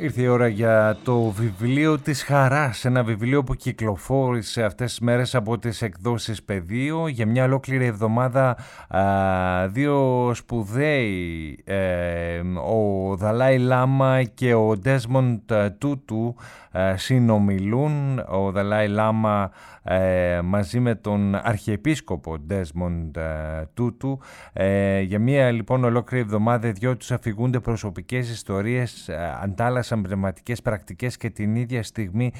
Ήρθε η ώρα για το βιβλίο της Χαράς, ένα βιβλίο που κυκλοφόρησε αυτές τις μέρες από τις εκδόσεις Πεδίο για μια ολόκληρη εβδομάδα δύο σπουδαίοι, ε, ο Δαλάη Λάμα και ο Ντέσμοντ Τούτου ε, συνομιλούν. Ο Δαλάη Λάμα ε, μαζί με τον Αρχιεπίσκοπο Ντέσμοντ Τούτου για μια λοιπόν ολόκληρη εβδομάδα δυο τους αφηγούνται προσωπικές ιστορίες αντάλλασαν πνευματικές πρακτικές και την ίδια στιγμή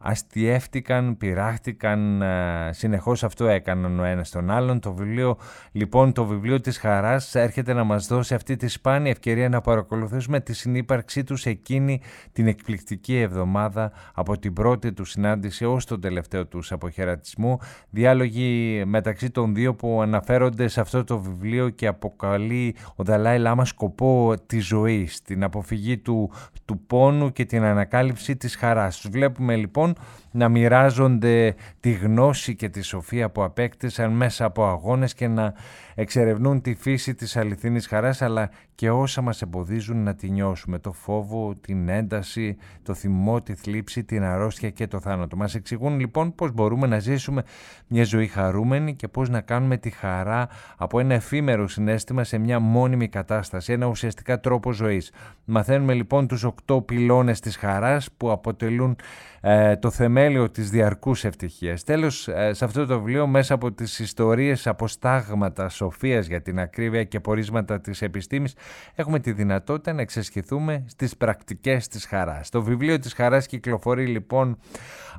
αστιεύτηκαν, πειράχτηκαν, ε, συνεχώς αυτό έκαναν ο ένας τον άλλον. Το βιβλίο, λοιπόν, το βιβλίο της Χαράς έρχεται να μας δώσει αυτή τη σπάνια ευκαιρία να παρακολουθήσουμε τη συνύπαρξή τους εκείνη την εκπληκτική εβδομάδα από την πρώτη του συνάντηση ως τον τελευταίο τους αποχαιρετισμό. Διάλογοι μεταξύ των δύο που αναφέρονται σε αυτό το βιβλίο και αποκαλεί ο Δαλάη Λάμα σκοπό της ζωής, την αποφυγή του, του πόνου και την ανακάλυψη της χαράς. Τους βλέπουμε λοιπόν να μοιράζονται τη γνώση και τη σοφία που απέκτησαν μέσα από αγώνες και να εξερευνούν τη φύση της αληθινής χαράς αλλά και όσα μας εμποδίζουν να τη νιώσουμε, το φόβο, την ένταση, το θυμό, τη θλίψη, την αρρώστια και το θάνατο. Μας εξηγούν λοιπόν πώς μπορούμε να ζήσουμε μια ζωή χαρούμενη και πώς να κάνουμε τη χαρά από ένα εφήμερο συνέστημα σε μια μόνιμη κατάσταση, ένα ουσιαστικά τρόπο ζωής. Μαθαίνουμε λοιπόν τους οκτώ πυλώνες της χαράς που αποτελούν ε, το θεμέλιο της διαρκούς ευτυχίας. Τέλος, ε, σε αυτό το βιβλίο μέσα από τις ιστορίες αποστάγματα σοφίας για την ακρίβεια και πορίσματα της επιστήμης έχουμε τη δυνατότητα να εξασκηθούμε στις πρακτικές της χαράς. Το βιβλίο της χαράς κυκλοφορεί λοιπόν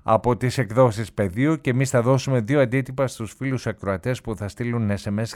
από τις εκδόσεις πεδίου και εμείς θα δώσουμε δύο αντίτυπα στους φίλους ακροατές που θα στείλουν SMS